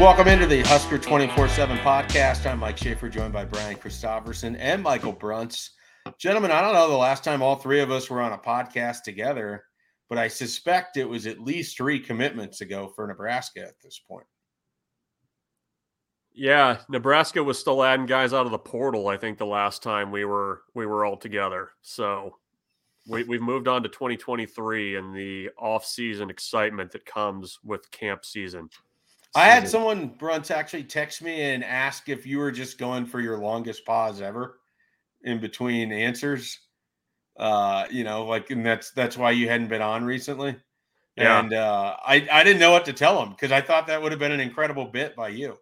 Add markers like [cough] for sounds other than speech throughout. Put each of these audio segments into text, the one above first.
Welcome into the Husker 24 7 podcast. I'm Mike Schaefer, joined by Brian Christopherson and Michael Bruntz. Gentlemen, I don't know the last time all three of us were on a podcast together, but I suspect it was at least three commitments ago for Nebraska at this point. Yeah, Nebraska was still adding guys out of the portal. I think the last time we were we were all together. So we, we've moved on to 2023 and the off-season excitement that comes with camp season. I had someone, Bruntz, actually text me and ask if you were just going for your longest pause ever in between answers. Uh, you know, like, and that's that's why you hadn't been on recently. Yeah. And uh, I I didn't know what to tell him because I thought that would have been an incredible bit by you.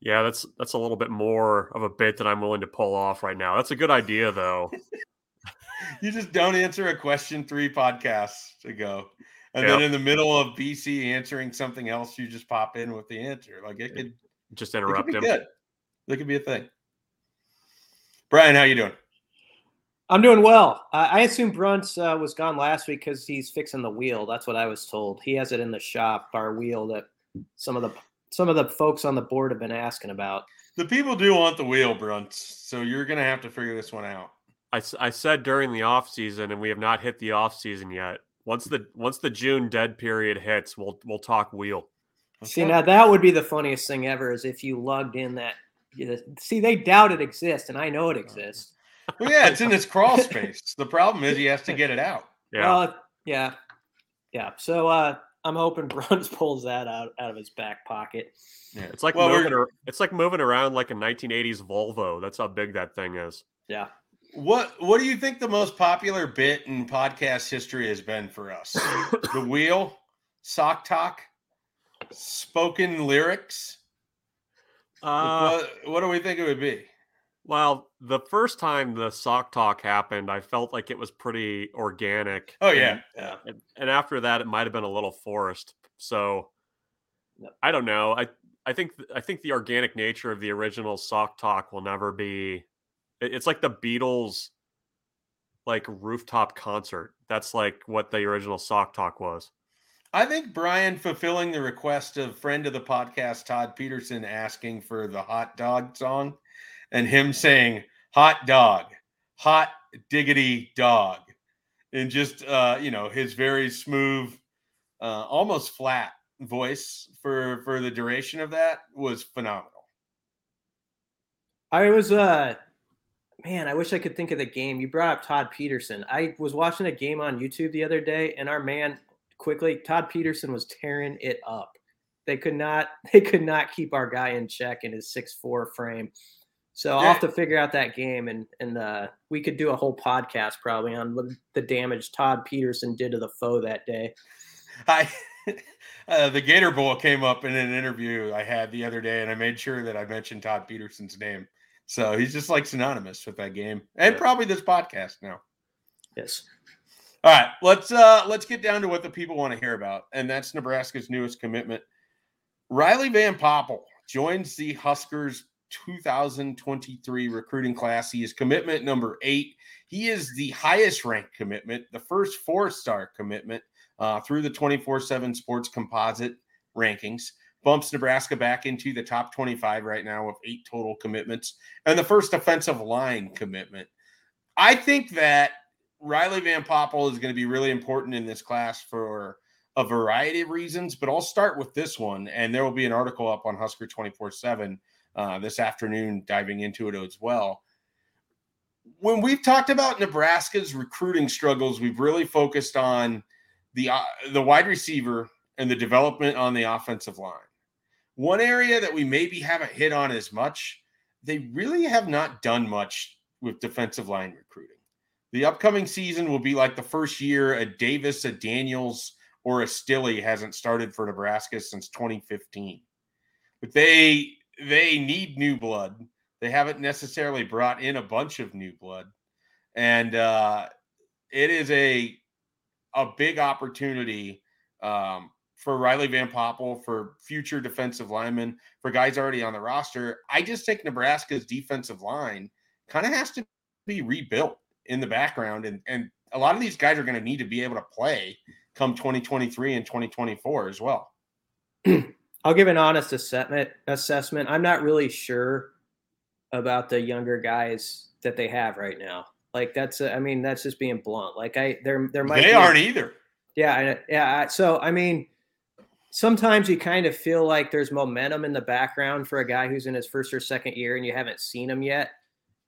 Yeah, that's that's a little bit more of a bit that I'm willing to pull off right now. That's a good idea though. [laughs] you just don't answer a question three podcasts ago. And Yep. then in the middle of BC answering something else, you just pop in with the answer. Like it could, Just it could interrupt be him. good. That could be a thing. Brian, how you doing? I'm doing well. Uh, I assume Bruntz uh, was gone last week because he's fixing the wheel. That's what I was told. He has it in the shop, our wheel that some of the some of the folks on the board have been asking about. The people do want the wheel, Bruntz. So you're gonna have to figure this one out. I, I said during the off season, and we have not hit the off season yet. Once the once the June dead period hits, we'll we'll talk wheel. See, now that would be the funniest thing ever is if you lugged in that. you know, See, they doubt it exists, and I know it exists. [laughs] Well, yeah, it's in his crawl space. The problem is he has to get it out. Yeah, Well, yeah, yeah. So uh, I'm hoping [laughs] Bruntz pulls that out out of his back pocket. Yeah. it's like Well, moving. ar- It's like moving around like a 1980s Volvo. That's how big that thing is. Yeah. What What do you think the most popular bit in podcast history has been for us? the [coughs] wheel, sock talk, spoken lyrics. Uh, what, what do we think it would be? well, the first time the sock talk happened, I felt like it was pretty organic. Oh and- yeah, yeah. and, and after that it might have been a little forced so i don't know i i think i think the organic nature of the original sock talk will never be it- it's like the beatles like rooftop concert that's like what the original sock talk was I think Brian fulfilling the request of friend of the podcast Todd Peterson asking for the hot dog song, and him saying "hot dog, hot diggity dog," and just uh, you know his very smooth, uh, almost flat voice for for the duration of that was phenomenal. I was uh man, I wish I could think of the game. You brought up Todd Peterson. I was watching a game on YouTube the other day and our man quickly Todd Peterson was tearing it up. They could not [laughs] they could not keep our guy in check in his six four frame. So I'll have to figure out that game and and uh we could do a whole podcast probably on the- damage Todd Peterson did to the foe that day. I [laughs] uh, the Gator Bowl came up in an interview I had the other day, and I made sure that I mentioned Todd Peterson's name. So he's just like synonymous with that game, and Yeah. probably this podcast now. Yes. All right, let's uh let's get down to what the people want to hear about, and that's Nebraska's newest commitment. Riley Van Poppel joins the Huskers 2023 recruiting class. He is commitment number eight. He is the highest ranked commitment, the first four star commitment uh, through the 24 7 sports composite rankings. Bumps Nebraska back into the top 25 right now with eight total commitments and the first offensive line commitment. I think that Riley Van Poppel is going to be really important in this class for a variety of reasons, but I'll start with this one. And there will be an article up on Husker 24 7 uh, this afternoon diving into it as well. When we've talked about Nebraska's recruiting struggles, we've really focused on the uh, the wide receiver and the development on the offensive line. One area that we maybe haven't hit on as much, they really have not done much with defensive line recruiting. The upcoming season will be like the first year a Davis, a Daniels, or a Stille hasn't started for Nebraska since 2015. But they they need new blood. They haven't necessarily brought in a bunch of new blood, and uh, it is a a big opportunity um, for Riley Van Poppel, for future defensive linemen, for guys already on the roster. I just think Nebraska's defensive line kind of has to be rebuilt in the background, and and a lot of these guys are going to need to be able to play come 2023 and 2024 as well. [clears throat] I'll give an honest assessment. Assessment. I'm not really sure about the younger guys that they have right now. Like that's, a, I mean, that's just being blunt. Like I, there, there might. They aren't either. Yeah, yeah. So I mean, sometimes you kind of feel like there's momentum in the background for a guy who's in his first or second year and you haven't seen him yet.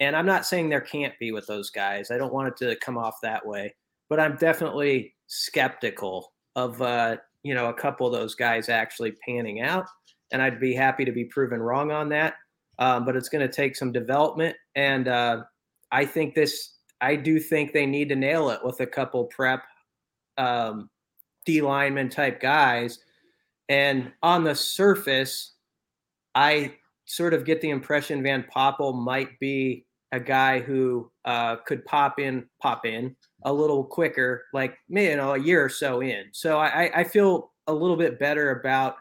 And I'm not saying there can't be with those guys. I don't want it to come off that way, but I'm definitely skeptical of uh, you know a couple of those guys actually panning out, and I'd be happy to be proven wrong on that. Um, but it's going to take some development, and uh, I think this. I do think they need to nail it with a couple prep um, D lineman type guys. And on the surface, I sort of get the impression Van Poppel might be a guy who uh, could pop in, pop in a little quicker, like you know, a year or so in. So I, I feel a little bit better about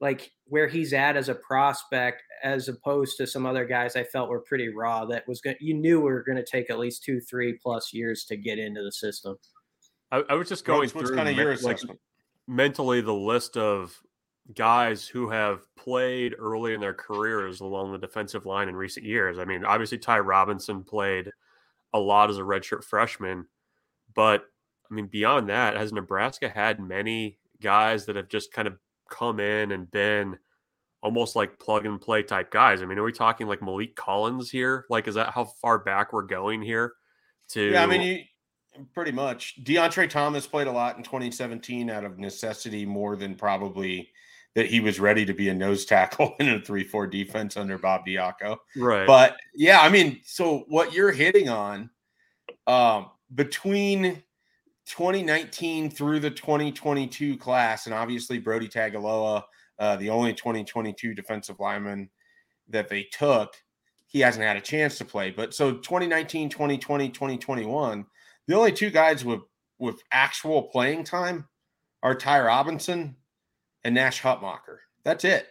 like where he's at as a prospect as opposed to some other guys I felt were pretty raw that was going you knew we were going to take at least two, three plus years to get into the system. I, I was just going through kind of your like, mentally the list of guys who have played early in their careers along the defensive line in recent years. I mean, obviously Ty Robinson played a lot as a redshirt freshman, but I mean, beyond that, has Nebraska had many guys that have just kind of come in and been almost like plug and play type guys? I mean, are we talking like Maliek Collins here? Like, is that how far back we're going here? To yeah, I mean, you pretty much. DeAndre Thomas played a lot in 2017 out of necessity more than probably that he was ready to be a nose tackle [laughs] in a 3-4 defense under Bob Diaco. Right. But yeah, I mean, so what you're hitting on um, between 2019 through the 2022 class, and obviously Brodie Tagaloa, uh, the only 2022 defensive lineman that they took, he hasn't had a chance to play. But so 2019, 2020, 2021, the only two guys with with actual playing time are Ty Robinson and Nash Hutmacher. That's it.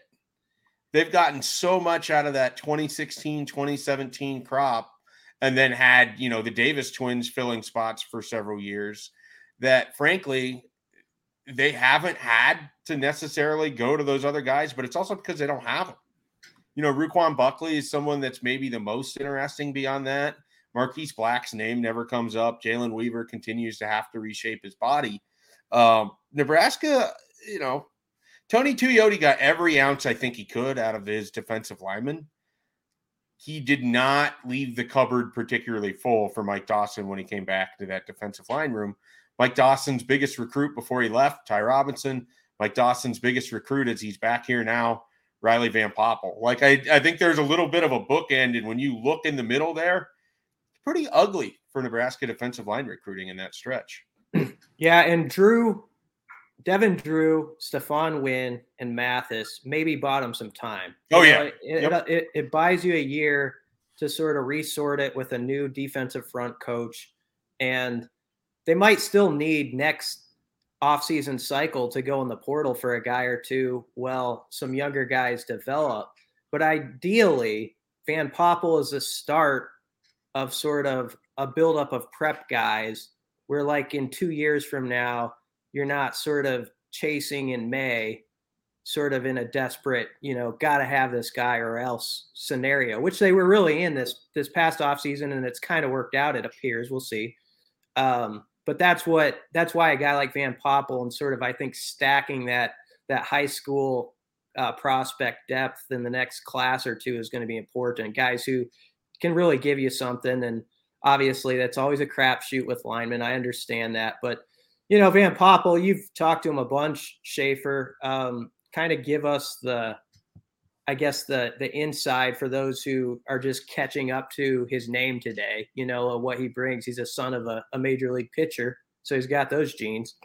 They've gotten so much out of that 2016, 2017 crop, and then had, you know, the Davis twins filling spots for several years that frankly, they haven't had to necessarily go to those other guys, but it's also because they don't have them. You know, Ruquan Buckley is someone that's maybe the most interesting beyond that. Marquis Black's name never comes up. Jalen Weaver continues to have to reshape his body. Um, Nebraska, you know, Tony Tuioti got every ounce I think he could out of his defensive lineman. He did not leave the cupboard particularly full for Mike Dawson when he came back to that defensive line room. Mike Dawson's biggest recruit before he left, Ty Robinson. Mike Dawson's biggest recruit as he's back here now, Riley Van Poppel. Like I, I think there's a little bit of a bookend, and when you look in the middle there, pretty ugly for Nebraska defensive line recruiting in that stretch. [clears throat] Yeah, and Drew, Devin Drew, Stephon Wynn, and Mathis maybe bought him some time. Oh you yeah, know, it, yep. it, it, it buys you a year to sort of resort it with a new defensive front coach, and they might still need next offseason cycle to go in the portal for a guy or two. Well, some younger guys develop, but ideally, Van Poppel is a start of sort of a buildup of prep guys where like in two years from now you're not sort of chasing in may sort of in a desperate you know got to have this guy or else scenario which they were really in this this past off season and it's kind of worked out it appears. We'll see. Um, but that's what that's why a guy like van poppel and sort of i think stacking that that high school uh, prospect depth in the next class or two is going to be important. Guys who can really give you something. And obviously, that's always a crapshoot with linemen. I understand that, but you know, Van Poppel, you've talked to him a bunch, Schaefer. Um, kind of give us the, I guess the the inside for those who are just catching up to his name today. You know what he brings. He's a son of a, a major league pitcher, so he's got those genes.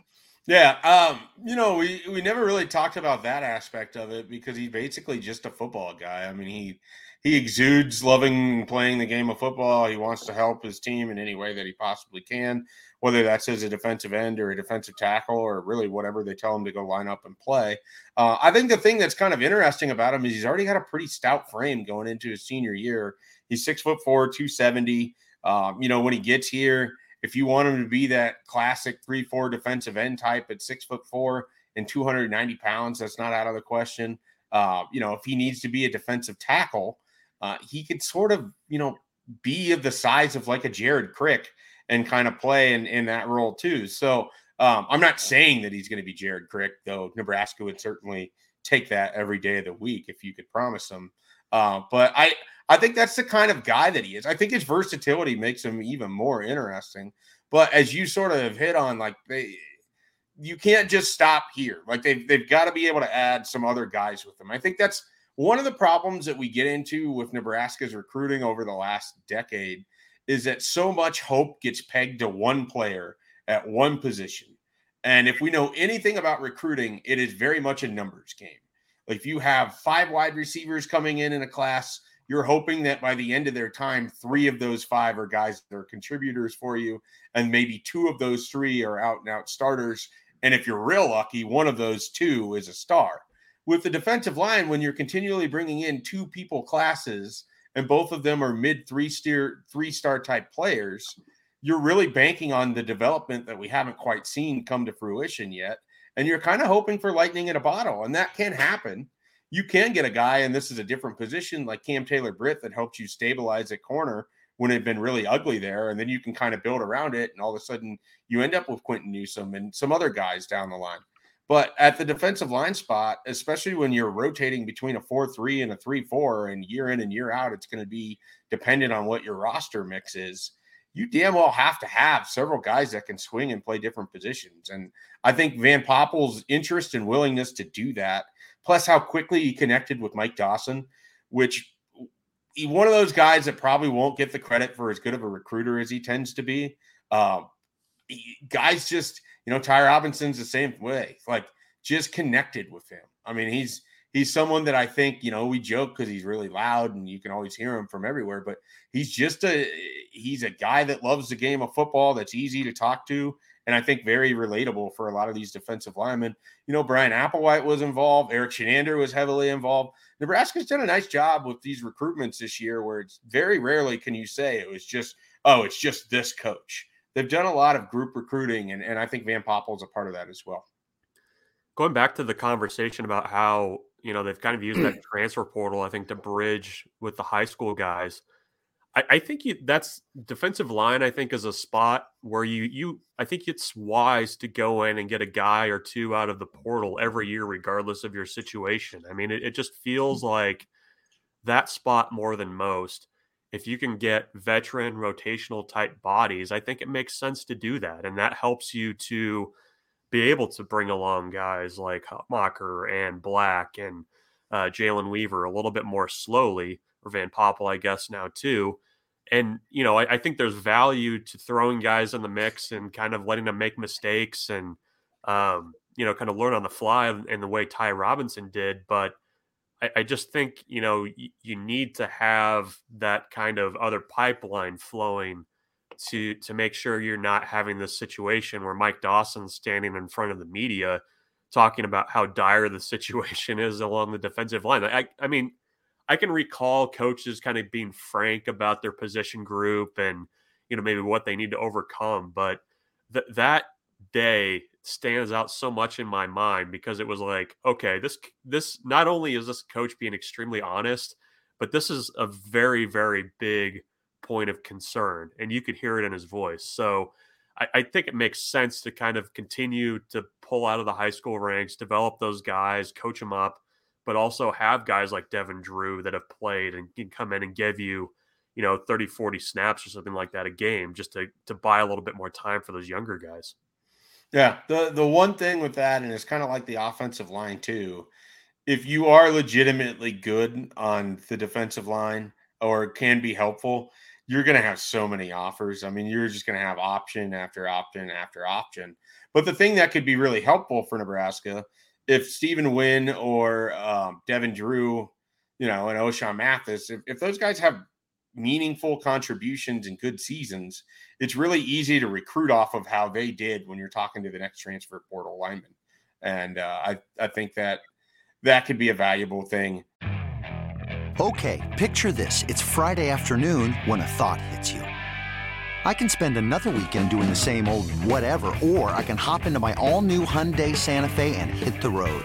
Yeah, um, you know, we we never really talked about that aspect of it because he's basically just a football guy. I mean, he he exudes loving playing the game of football. He wants to help his team in any way that he possibly can, whether that's as a defensive end or a defensive tackle or really whatever they tell him to go line up and play. Uh, I think the thing that's kind of interesting about him is he's already got a pretty stout frame going into his senior year. He's six foot four, 270. Um, you know, when he gets here, if you want him to be that classic three, four defensive end type at six foot four and 290 pounds, that's not out of the question. Uh, you know, if he needs to be a defensive tackle, uh, he could sort of, you know, be of the size of like a Jared Crick and kind of play in, in that role too. So um, I'm not saying that he's going to be Jared Crick, though Nebraska would certainly take that every day of the week if you could promise him. Uh, but I, I think that's the kind of guy that he is. I think his versatility makes him even more interesting. But as you sort of hit on, like they, you can't just stop here. Like they've they've got to be able to add some other guys with them. I think that's one of the problems that we get into with Nebraska's recruiting over the last decade is that so much hope gets pegged to one player at one position. And if we know anything about recruiting, it is very much a numbers game. If you have five wide receivers coming in in a class, you're hoping that by the end of their time, three of those five are guys that are contributors for you, and maybe two of those three are out and out starters. And if you're real lucky, one of those two is a star with the defensive line, when you're continually bringing in two people classes and both of them are mid three steer three star type players, you're really banking on the development that we haven't quite seen come to fruition yet. And you're kind of hoping for lightning in a bottle, and that can happen. You can get a guy, and this is a different position like Cam Taylor Britt that helps you stabilize at corner when it'd been really ugly there, and then you can kind of build around it, and all of a sudden you end up with Quinton Newsome and some other guys down the line. But at the defensive line spot, especially when you're rotating between a 4 3 and a 3 4, and year in and year out, it's going to be dependent on what your roster mix is. You damn well have to have several guys that can swing and play different positions. And I think Van Poppel's interest and willingness to do that, plus how quickly he connected with Mike Dawson, which he, one of those guys that probably won't get the credit for as good of a recruiter as he tends to be. Uh, guys just you know, Ty Robinson's the same way. Like just connected with him. I mean, he's he's someone that I think, you know, we joke because he's really loud and you can always hear him from everywhere, but he's just a he's a guy that loves the game of football that's easy to talk to. And I think very relatable for a lot of these defensive linemen. You know, Bryan Applewhite was involved, Erik Chinander was heavily involved. Nebraska's done a nice job with these recruitments this year where it's very rarely can you say it was just, oh, it's just this coach they've done a lot of group recruiting, and, and I think Van Poppel is a part of that as well. Going back to the conversation about how you know they've kind of used that [clears throat] transfer portal, I think, to bridge with the high school guys. I, I think you, that's defensive line. I think is a spot where you you I think it's wise to go in and get a guy or two out of the portal every year, regardless of your situation. I mean, it, it just feels mm-hmm. like that spot more than most if you can get veteran rotational type bodies, I think it makes sense to do that. And that helps you to be able to bring along guys like Mocker and Black and uh, Jalen Weaver a little bit more slowly, or Van Poppel, I guess, now too. And, you know, I, I, think there's value to throwing guys in the mix and kind of letting them make mistakes and, um, you know, kind of learn on the fly in the way Ty Robinson did. But I, I just think you know y- you need to have that kind of other pipeline flowing to to make sure you're not having this situation where Mike Dawson's standing in front of the media talking about how dire the situation [laughs] is along the defensive line. I I mean, I can recall coaches kind of being frank about their position group and you know maybe what they need to overcome, but th- that day stands out so much in my mind because it was like, okay, this this not only is this coach being extremely honest, but this is a very very big point of concern, and you could hear it in his voice. So I, I think it makes sense to kind of continue to pull out of the high school ranks, develop those guys, coach them up, but also have guys like Devin Drew that have played and can come in and give you you know 30 40 snaps or something like that a game just to to buy a little bit more time for those younger guys Yeah, the the one thing with that, and it's kind of like the offensive line too. If you are legitimately good on the defensive line or can be helpful, you're going to have so many offers. I mean, you're just going to have option after option after option. But the thing that could be really helpful for Nebraska, if Stephon Wynn or um, Devin Drew, you know, and Ochaun Mathis, if, if those guys have meaningful contributions and good seasons, it's really easy to recruit off of how they did when you're talking to the next transfer portal lineman. And uh, I, I think that that could be a valuable thing. Okay, picture this. It's Friday afternoon when a thought hits you. I can spend another weekend doing the same old whatever, or I can hop into my all new Hyundai Santa Fe and hit the road.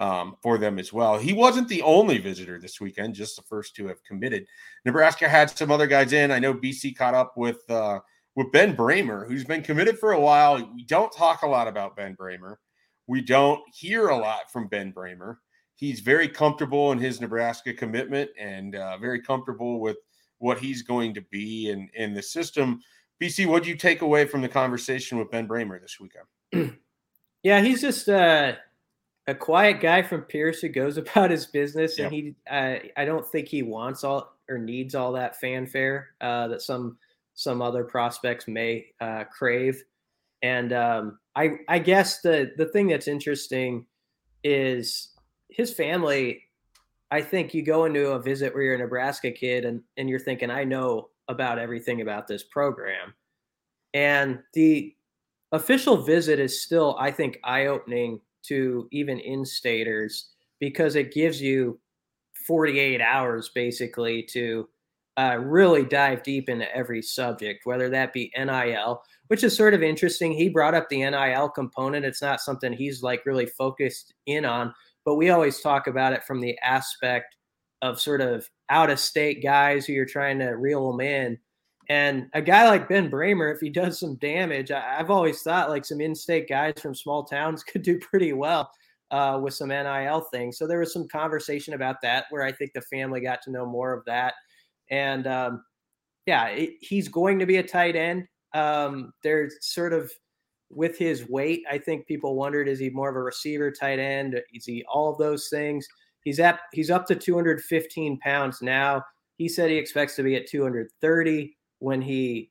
um, for them as well. He wasn't the only visitor this weekend, just the first to have committed. Nebraska had some other guys in. I know BC caught up with uh, with Ben Brahmer, who's been committed for a while. We don't talk a lot about Ben Brahmer. We don't hear a lot from Ben Brahmer. He's very comfortable in his Nebraska commitment and uh, very comfortable with what he's going to be in in the system. BC, what do you take away from the conversation with Ben Brahmer this weekend? [clears throat] yeah, he's just uh, a quiet guy from Pierce who goes [laughs] about his business, and he uh, I don't think he wants all or needs all that fanfare uh, that some some other prospects may uh, crave. And um, I I guess the the thing that's interesting is his family. I think you go into a visit where you're a Nebraska kid and and you're thinking I know about everything about this program, and the official visit is still I think eye opening to even in-staters because it gives you 48 hours basically to uh, really dive deep into every subject, whether that be NIL, which is sort of interesting. He brought up the NIL component. It's not something he's like really focused in on, but we always talk about it from the aspect of sort of out of state guys who you're trying to reel them in and a guy like Ben Brahmer, if he does some damage, I, have always thought like some in-state guys from small towns [laughs] could do pretty well uh, with some NIL things. So there was some conversation about that where I think the family got to know more of that. And um, yeah, it, he's going to be a tight end. Um, there's sort of with his weight, I think people wondered is he more of a receiver, tight end? Is he all of those things? He's at he's up to 215 pounds now. He said he expects to be at 230 when he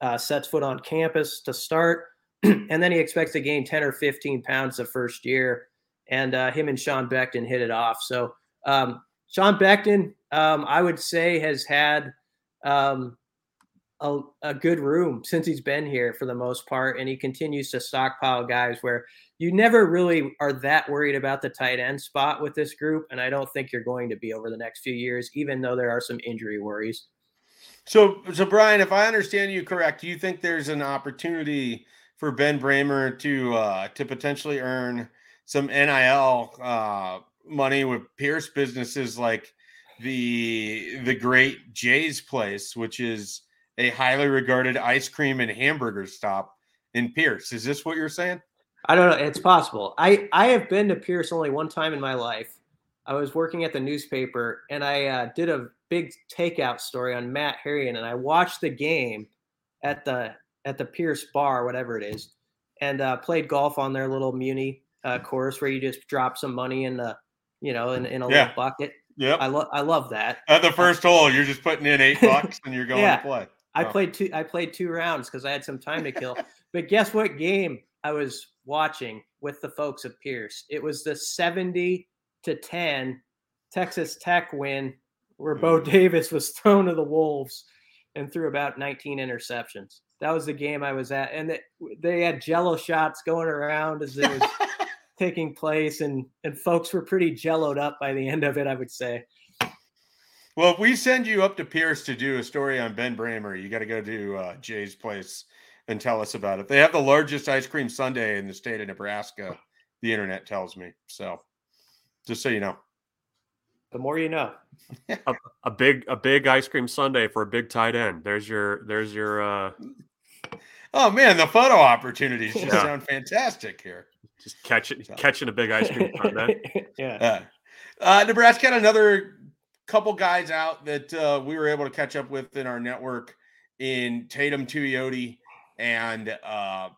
uh, sets foot on campus to start. [clears throat] and then he expects to gain 10 or 15 pounds the first year. And uh, him and Sean Beckton hit it off. So um, Sean Beckton, um, I would say, has had um, a, a, good room since he's been here for the most part. And he continues to stockpile guys where you never really are that worried about the tight end spot with this group. And I don't think you're going to be over the next few years, even though there are some injury worries. So, so Brian, if I understand you correct, you think there's an opportunity for Ben Brahmer to uh, to potentially earn some NIL uh, money with Pierce businesses like the the great Jay's Place, which is a highly regarded ice cream and hamburger stop in Pierce. Is this what you're saying? I don't know. It's possible. I I have been to Pierce only one time in my life. I was working at the newspaper and I uh, did a big takeout story on Matt Harrion, and I watched the game at the at the Pierce Bar, whatever it is, and uh, played golf on their little Muni uh, course where you just drop some money in the you know in, in a yeah. little bucket. Yeah, I love I love that. At the first hole, you're just putting in eight [laughs] bucks and you're going yeah. to play. I oh. played two. I played two rounds because I had some time to kill. [laughs] but guess what game I was watching with the folks at Pierce? It was the seventy to ten Texas Tech win where Bo Davis was [laughs] thrown to the wolves and threw about 19 interceptions. that was the game I was at, and they, they had Jello shots going around as it was [laughs] taking place, and and folks were pretty jelloed up by the end of it. I would say. Well, if we send you up to Pierce to do a story on Ben Brahmer, you got to go to uh, Jay's place and tell us about it. They have the largest ice cream sundae in the state of Nebraska. The internet tells me so. Just so you know. The more you know. a, a, big a big ice cream sundae for a big tight end. There's your there's your uh Oh man, the photo opportunities just yeah. sound fantastic here. Just catching so. catching a big ice cream [laughs] sundae. yeah. Uh, uh, Nebraska had another couple guys out that uh, we were able to catch up with in our network in Tatum Tuioti and uh,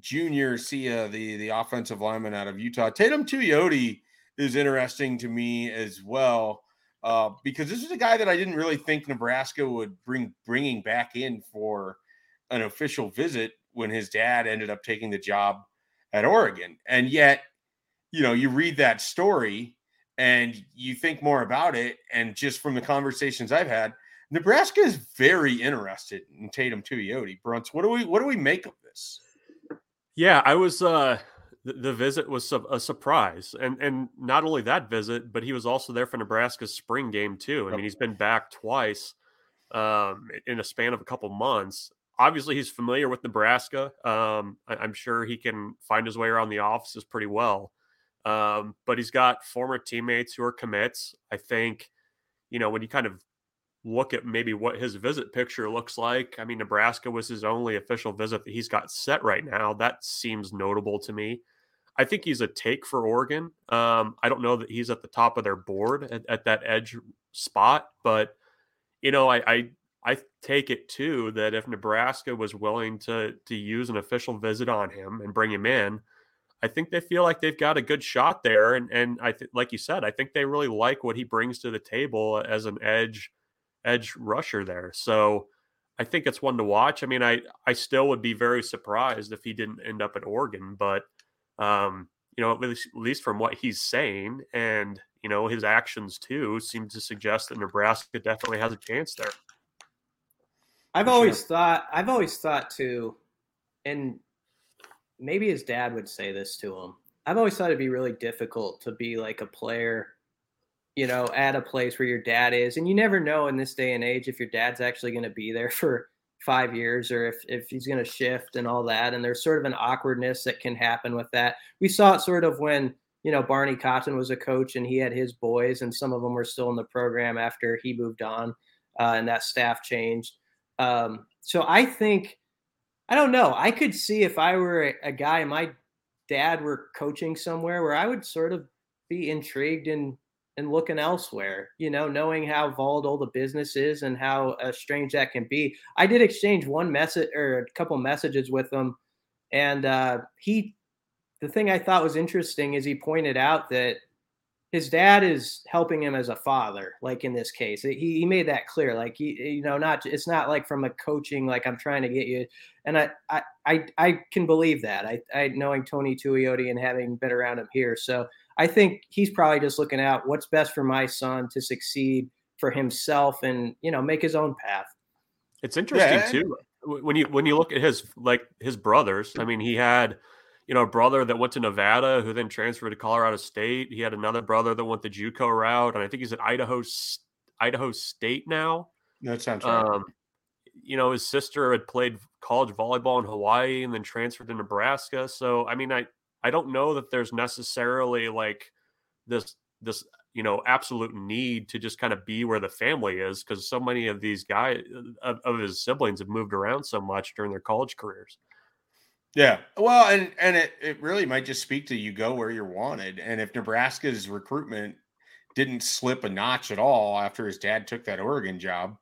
Junior Sia, the the offensive lineman out of Utah. Tatum Tuioti is interesting to me as well uh, because this is a guy that I didn't really think Nebraska would bring bringing back in for an official visit when his dad ended up taking the job at Oregon, and yet, you know, you read that story and you think more about it, and just from the conversations I've had, Nebraska is very interested in Tatum Tuioti. Bruntz, what do we what do we make of this? Yeah, I was uh the, visit was a surprise, and and not only that visit, but he was also there for Nebraska's spring game too. I mean, he's been back twice um, in a span of a couple months. Obviously, he's familiar with Nebraska. Um, I, am sure he can find his way around the offices pretty well. Um, but he's got former teammates who are commits. I think, you know, when you kind of look at maybe what his visit picture looks like. I mean, Nebraska was his only official visit that he's got set right now. That seems notable to me. I think he's a take for Oregon. Um, I don't know that he's at the top of their board at, at that edge spot, but you know, I, I I take it too that if Nebraska was willing to to use an official visit on him and bring him in, I think they feel like they've got a good shot there. And and I th- like you said, I think they really like what he brings to the table as an edge edge rusher there. So I think it's one to watch. I mean, I I still would be very surprised if he didn't end up at Oregon, but um, you know, at least, at least from what he's saying and, you know, his actions too seem to suggest that Nebraska definitely has a chance there. I've always sure. thought, I've always thought too, and maybe his dad would say this to him. I've always thought it'd be really difficult to be like a player, you know, at a place where your dad is. And you never know in this day and age if your dad's actually going to be there [laughs] for five years or if, if he's going to shift and all that. And there's sort of an awkwardness that can happen with that. We saw it sort of when, you know, Barney Cotton was a coach and he had his boys and some of them were still in the program after he moved on uh, and that staff changed. Um, so I think, I don't know. I could see if I were a, a guy, my dad were coaching somewhere where I would sort of be intrigued in and looking elsewhere, you know, knowing how volatile the business is and how uh, strange that can be. I did exchange one message or a couple messages with him, and uh, he, the thing I thought was interesting is he pointed out that his dad is helping him as a father, like in this case. He, he made that clear, like he, you know, not it's not like from a coaching, like I'm trying to get you. And I, I, I, I can believe that. I, I knowing Tony Tuioti and having been around him here, so I think he's probably just looking out what's best for my son to succeed for himself and you know make his own path. It's interesting yeah. too when you when you look at his like his brothers. I mean, he had you know a brother that went to Nevada who then transferred to Colorado State. He had another brother that went the JUCO route, and I think he's at Idaho Idaho State now. That sounds right. Um, you know, his sister had played college volleyball in Hawaii and then transferred to Nebraska. So, I mean, I I don't know that there's necessarily like this this you know absolute need to just kind of be where the family is because so many of these guys of, of, his siblings have moved around so much during their college careers. Yeah. Well and and it, it really might just speak to you go where you're wanted and if nebraska's recruitment didn't slip a notch at all after his dad took that oregon job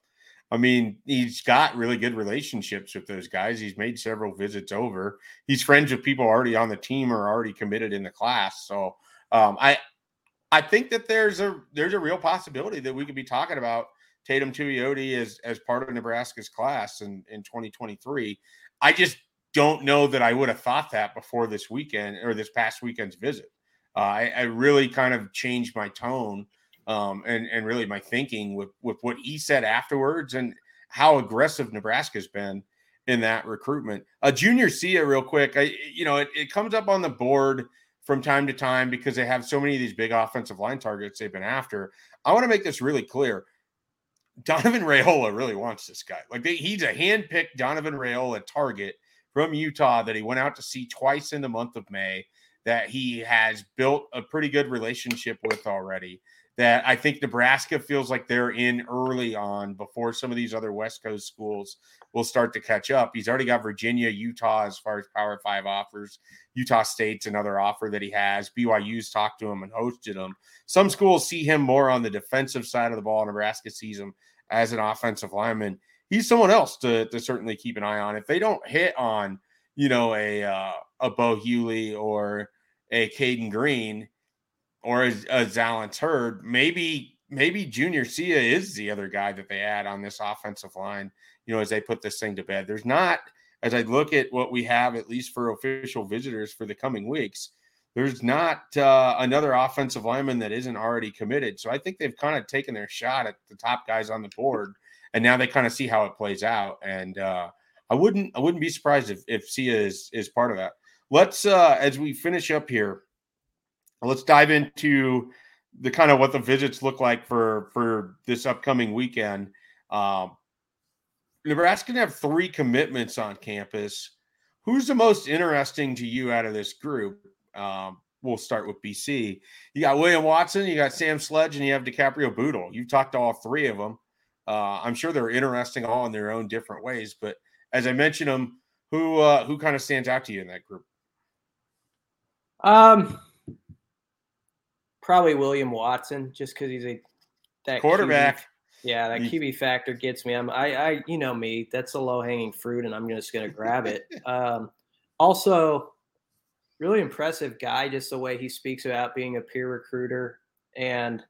I mean, he's got really good relationships with those guys. He's made several visits over. He's friends with people already on the team or already committed in the class. So um, I I think that there's a there's a real possibility that we could be talking about Tatum Tuioti as as part of Nebraska's class in, in 2023. I just don't know that I would have thought that before this weekend or this past weekend's visit. Uh, I, I really kind of changed my tone um, and and really my thinking with with what he said afterwards and how aggressive Nebraska's been. in that recruitment. A uh, junior Sia, real quick. I you know it, it comes up on the board from time to time because they have so many of these big offensive line targets they've been after. I want to make this really clear. Donovan [laughs] Rayola really wants this guy. Like they, he's a hand-picked Donovan Raiola target from Utah that he went out to see twice in the month of May. That he has built a pretty good relationship with already. That I think Nebraska feels like they're in early on before some of these other West Coast schools will start to catch up. He's already got Virginia, Utah as far as Power Five offers. Utah State's another offer that he has. BYU's talked to him and hosted him. Some schools see him more on the defensive side of the ball. Nebraska sees him as an offensive lineman. He's someone else to, to certainly keep an eye on. If they don't hit on, you know, a uh, a Bo Hughley or a Cayden Green or as, a Zalance Heard, maybe maybe Junior Sia is the other guy that they add on this offensive line. You know, as they put this thing to bed. There's not as I look at what we have, at least for official visitors for the coming weeks, there's not uh, another offensive lineman that isn't already committed. So I think they've kind of taken their shot at the top guys on the board, and now they kind of see how it plays out. And uh, I wouldn't I wouldn't be surprised if if Sia is is part of that. Let's uh, as we finish up here, let's dive into the kind of what the visits look like for for this upcoming weekend. Um, Nebraska can have three commitments on campus. Who's the most interesting to you out of this group? Um, we'll start with BC. You got William Watson, you got Sam Sledge, and you have DiCaprio Bootle. You've talked to all three of them. Uh, I'm sure they're interesting all in their own different ways. But as I mentioned them, who uh, who kind of stands out to you in that group? Um, probably William Watson, just because he's a that quarterback. Yeah, that QB factor gets me. I'm, I, I, you know me. That's a low hanging fruit, and I'm just going to grab it. [laughs] Um, also, really impressive guy. Just the way he speaks about being a peer recruiter, and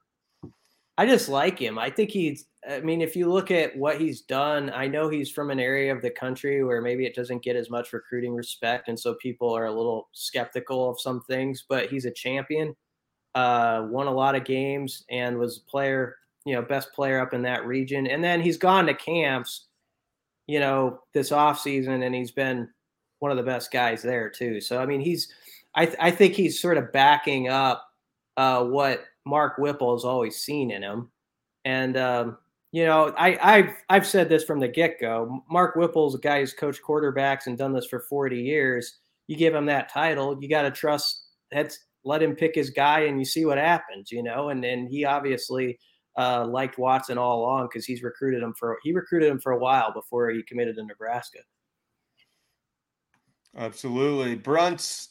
I just like him. I think he's. I mean, if you look at what he's done, I know he's from an area of the country where maybe it doesn't get as much recruiting respect, and so people are a little skeptical of some things. But he's a champion. Uh, won a lot of games and was player you know, best player up in that region. And then he's gone to camps, you know, this offseason and he's been one of the best guys there too. So I mean, he's I, th- I think he's sort of backing up uh, what Mark Whipple has always seen in him. And um, you know, I, I've I've said this from the get go. Mark Whipple's a guy who's coached quarterbacks and done this for 40 years. You give him that title, you got to trust. That's let him pick his guy, and you see what happens. You know, and and he obviously uh, liked Watson all along because he's recruited him for he recruited him for a while before he committed to Nebraska. Absolutely, Bruntz.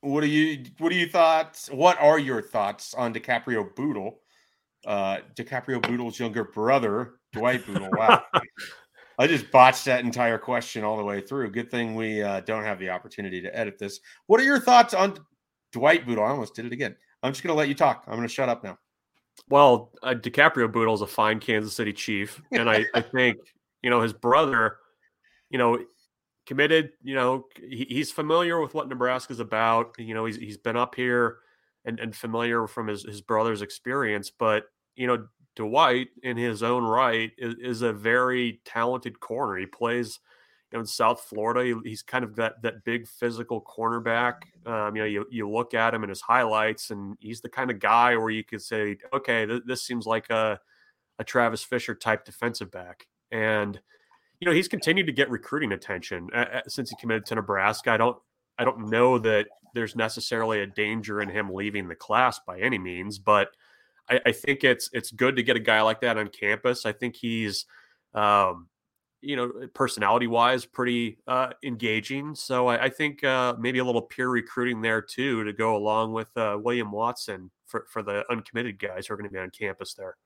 What do you what do you thoughts? What are your thoughts on DiCaprio Bootle, uh, DiCaprio Bootle's younger brother, Dwight Bootle? Wow. [laughs] I just botched that entire question all the way through. Good thing we uh, don't have the opportunity to edit this. What are your thoughts on Dwight Bootle? I almost did it again. I'm just going to let you talk. I'm going to shut up now. Well, uh, DiCaprio Bootle is a fine Kansas City Chief, and I, I think you know his brother, you know, committed. You know, he, he's familiar with what Nebraska's about. You know, he's he's been up here and, and familiar from his his brother's experience. But you know, Dwight in his own right is, is a very talented corner. He plays know, in South Florida, he, he's kind of that that big physical cornerback. Um, you know, you, you look at him in his highlights, and he's the kind of guy where you could say, okay, th- this seems like a a Travis Fisher type defensive back, and you know he's continued to get recruiting attention uh, since he committed to Nebraska. I don't I don't know that there's necessarily a danger in him leaving the class by any means, but I, I think it's it's good to get a guy like that on campus. I think he's um, you know, personality wise, pretty uh, engaging. So I, I think uh, maybe a little peer recruiting there too to go along with uh, William Watson for, for the uncommitted guys who are going to be on campus there.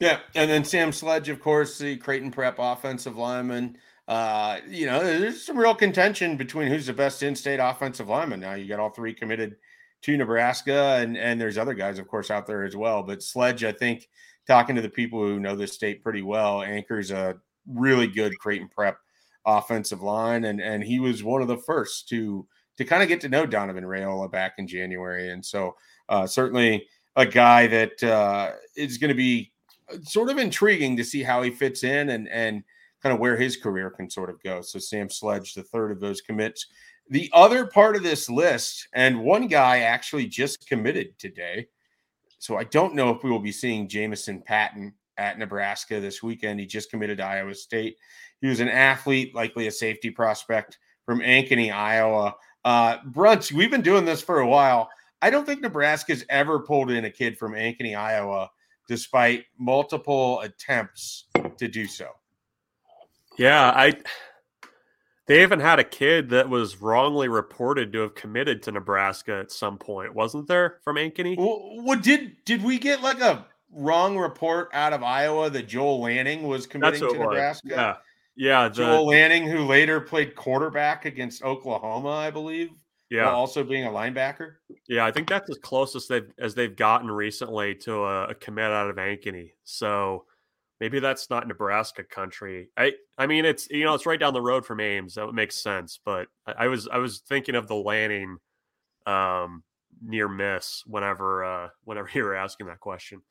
Yeah, and then Sam Sledge, of course, the Creighton Prep offensive lineman. Uh, you know, there's some real contention between who's the best in-state offensive lineman. Now you got all three committed to Nebraska, and and there's other guys, of course, out there as well. But Sledge, I think, talking to the people who know this state pretty well, anchors a really good Creighton Prep offensive line, and and he was one of the first to to kind of get to know Donovan Raiola back in January, and so uh, certainly a guy that uh, is going to be uh, sort of intriguing to see how he fits in and and kind of where his career can sort of go. So Sam Sledge, the third of those commits. The other part of this list, and one guy actually just committed today. So I don't know if we will be seeing Jamison Patton at Nebraska this weekend. He just committed to Iowa State. He was an athlete, likely a safety prospect from Ankeny, Iowa. Uh, Bruntz, we've been doing this for a while. I don't think Nebraska's ever pulled in a kid from Ankeny, Iowa, despite multiple attempts to do so. Yeah, I they even had a kid that was wrongly reported to have committed to Nebraska at some point, wasn't there, from Ankeny? Well, what did did we get like a wrong report out of Iowa that Joel Lanning was committing to Nebraska? Yeah, yeah. The, Joel Lanning, who later played quarterback against Oklahoma, I believe. Yeah, also being a linebacker. Yeah, I think that's as close as they've as they've gotten recently to a, a commit out of Ankeny. So maybe that's not Nebraska country. I I mean it's you know it's right down the road from Ames. That makes sense. But I, I was I was thinking of the Lanning um, near miss whenever uh, whenever [laughs] you were asking that question.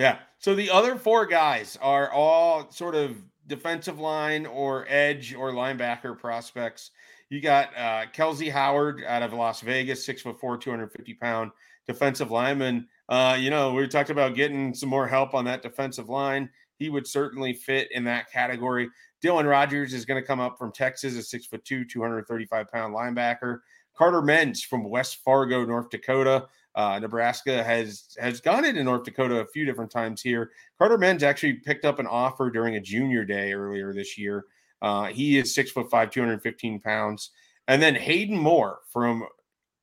Yeah. So the other four guys are all sort of defensive line or edge or linebacker prospects. You got uh, Kelsey Howard out of Las Vegas, six foot four, 250 pound defensive lineman. Uh, you know, we talked about getting some more help on that defensive line. He would certainly fit in that category. Dylan Rogers is going to come up from Texas, a six foot two, 235 pound linebacker. Carter Menz from West Fargo, North Dakota. Uh, Nebraska has has gone into North Dakota a few different times here. Carter Menz actually picked up an offer during a junior day earlier this year. Uh, he is six foot five, 215 pounds. And then Hayden Moore from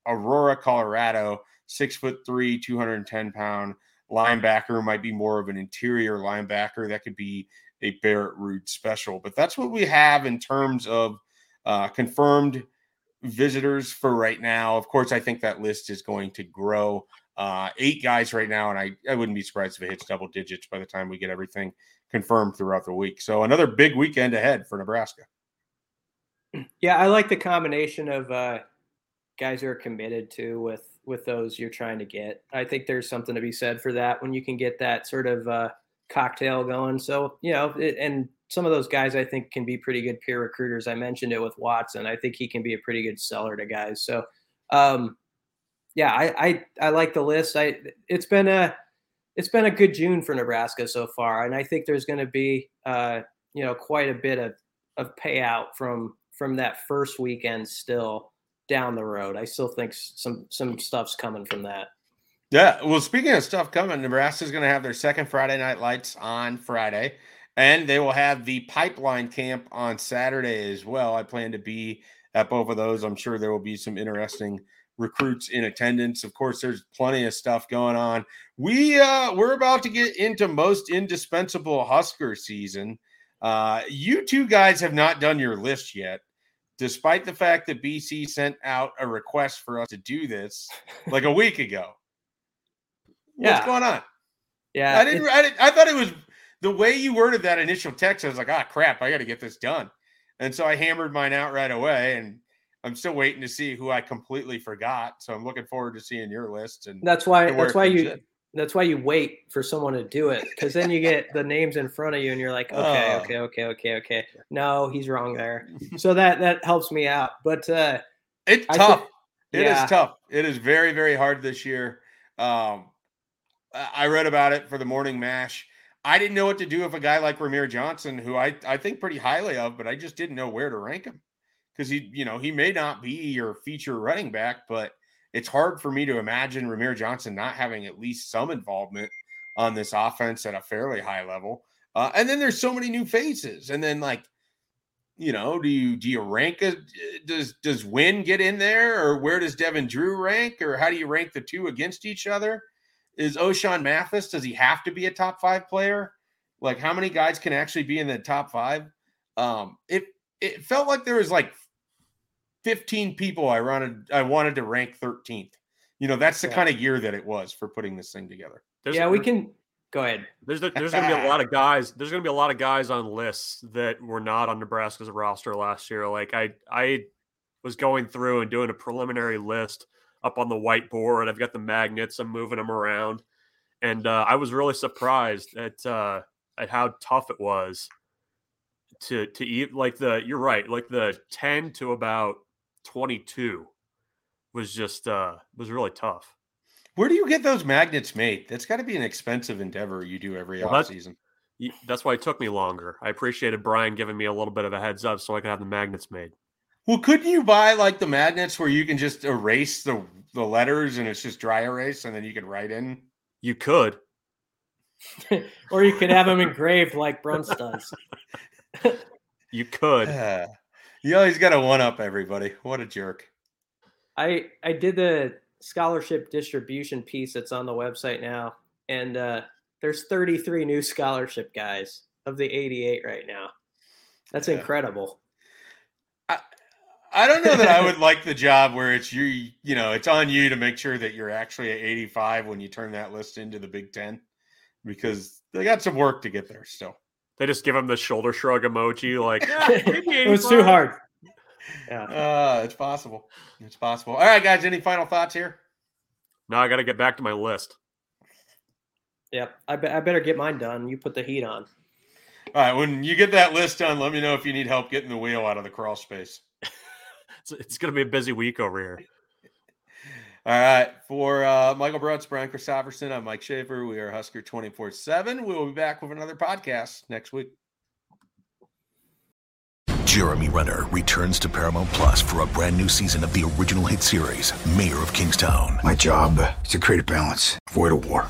Aurora, Colorado, six foot three, 210 pound linebacker, might be more of an interior linebacker. That could be a Barrett Ruud special. But that's what we have in terms of uh, confirmed visitors for right now. Of course, I think that list is going to grow. Uh, eight guys right now, and I, I wouldn't be surprised if it hits double digits by the time we get everything confirmed throughout the week. So another big weekend ahead for Nebraska. Yeah, I like the combination of uh, guys who are committed to with with those you're trying to get. I think there's something to be said for that when you can get that sort of uh, cocktail going. So you know, it, and some of those guys I think can be pretty good peer recruiters. I mentioned it with Watson. I think he can be a pretty good seller to guys. So, um, yeah, I, I I like the list. I it's been a it's been a good June for Nebraska so far, and I think there's going to be uh, you know quite a bit of of payout from from that first weekend still down the road. I still think some some stuff's coming from that. Yeah. Well, speaking of stuff coming, Nebraska's going to have their second Friday night lights on Friday. And they will have the pipeline camp on Saturday as well. I plan to be at both of those. I'm sure there will be some interesting recruits in attendance. Of course, there's plenty of stuff going on. We uh we're about to get into most indispensable Husker season. Uh you two guys have not done your list yet, despite the fact that BC sent out a request for us to do this like a week ago. What's going on? Yeah. I didn't, I didn't I thought it was the way you worded that initial text, I was like, ah, crap, I got to get this done. And so I hammered mine out right away. And I'm still waiting to see who I completely forgot. So I'm looking forward to seeing your list. And that's why, that's why you, in. that's why you wait for someone to do it. Cause then you get the names in front of you and you're like, okay, oh. okay, okay, okay, okay. No, he's wrong there. So that, that helps me out. But, uh, it's tough. It yeah. is tough. It is very, very hard this year. Um, I read about it for the morning mash I didn't know what to do with a guy like Rahmir Johnson, who I, I think pretty highly of, but I just didn't know where to rank him. Because he, you know, he may not be your feature running back, but it's hard for me to imagine Rahmir Johnson not having at least some involvement on this offense at a fairly high level. Uh, and then there's so many new faces. And then like, you know, do you do you rank a does does Wynn get in there or where does Devin Drew rank or how do you rank the two against each other? Is Ochaun Mathis, does he have to be a top five player? Like how many guys can actually be in the top five? Um, it it felt like there was like 15 people I wanted I wanted to rank 13th. You know, that's the yeah. kind of year that it was for putting this thing together. There's, yeah, we can go ahead. There's there's going to be a lot of guys. There's going to be a lot of guys on lists that were not on Nebraska's roster last year. Like I I was going through and doing a preliminary list up on the whiteboard. I've got the magnets. I'm moving them around, and uh, I was really surprised at uh, at how tough it was to to eat like the you're right, like the 10 to about 22 was just uh was really tough. Where do you get those magnets made? That's got to be an expensive endeavor you do every Well, off season. Y- That's why it took me longer. I appreciated Brian giving me a little bit of a heads up so I could have the magnets made. Well, couldn't you buy like the magnets where you can just erase the the letters and it's just dry erase and then you can write in? You could. [laughs] or you could have them engraved like Bruntz does. [laughs] You could. Yeah. [sighs] you always got to one up everybody. What a jerk. I I did the scholarship distribution piece that's on the website now, and uh, there's 33 new scholarship guys of the 88 right now. That's Yeah. incredible. I don't know that I would [laughs] like the job where it's you, you know, it's on you to make sure that you're actually at 85 when you turn that list into the Big Ten because they got some work to get there still. They just give him the shoulder shrug emoji, like "Ah, maybe it was too hard. [laughs] Yeah. Uh, it's possible. It's possible. All right, guys, any final thoughts here? No, I got to get back to my list. Yep. I, be- I better get mine done. You put the heat on. All right, when you get that list done, let me know if you need help getting the wheel out of the crawl space. It's, it's going to be a busy week over here. All right, for uh, Michael Bruntz, Brian Christopherson, I'm Mike Schaefer. We are Husker 24 7. We will be back with another podcast next week. Jeremy Renner returns to Paramount Plus for a brand new season of the original hit series, Mayor of Kingstown. My job is to create a balance, avoid a war.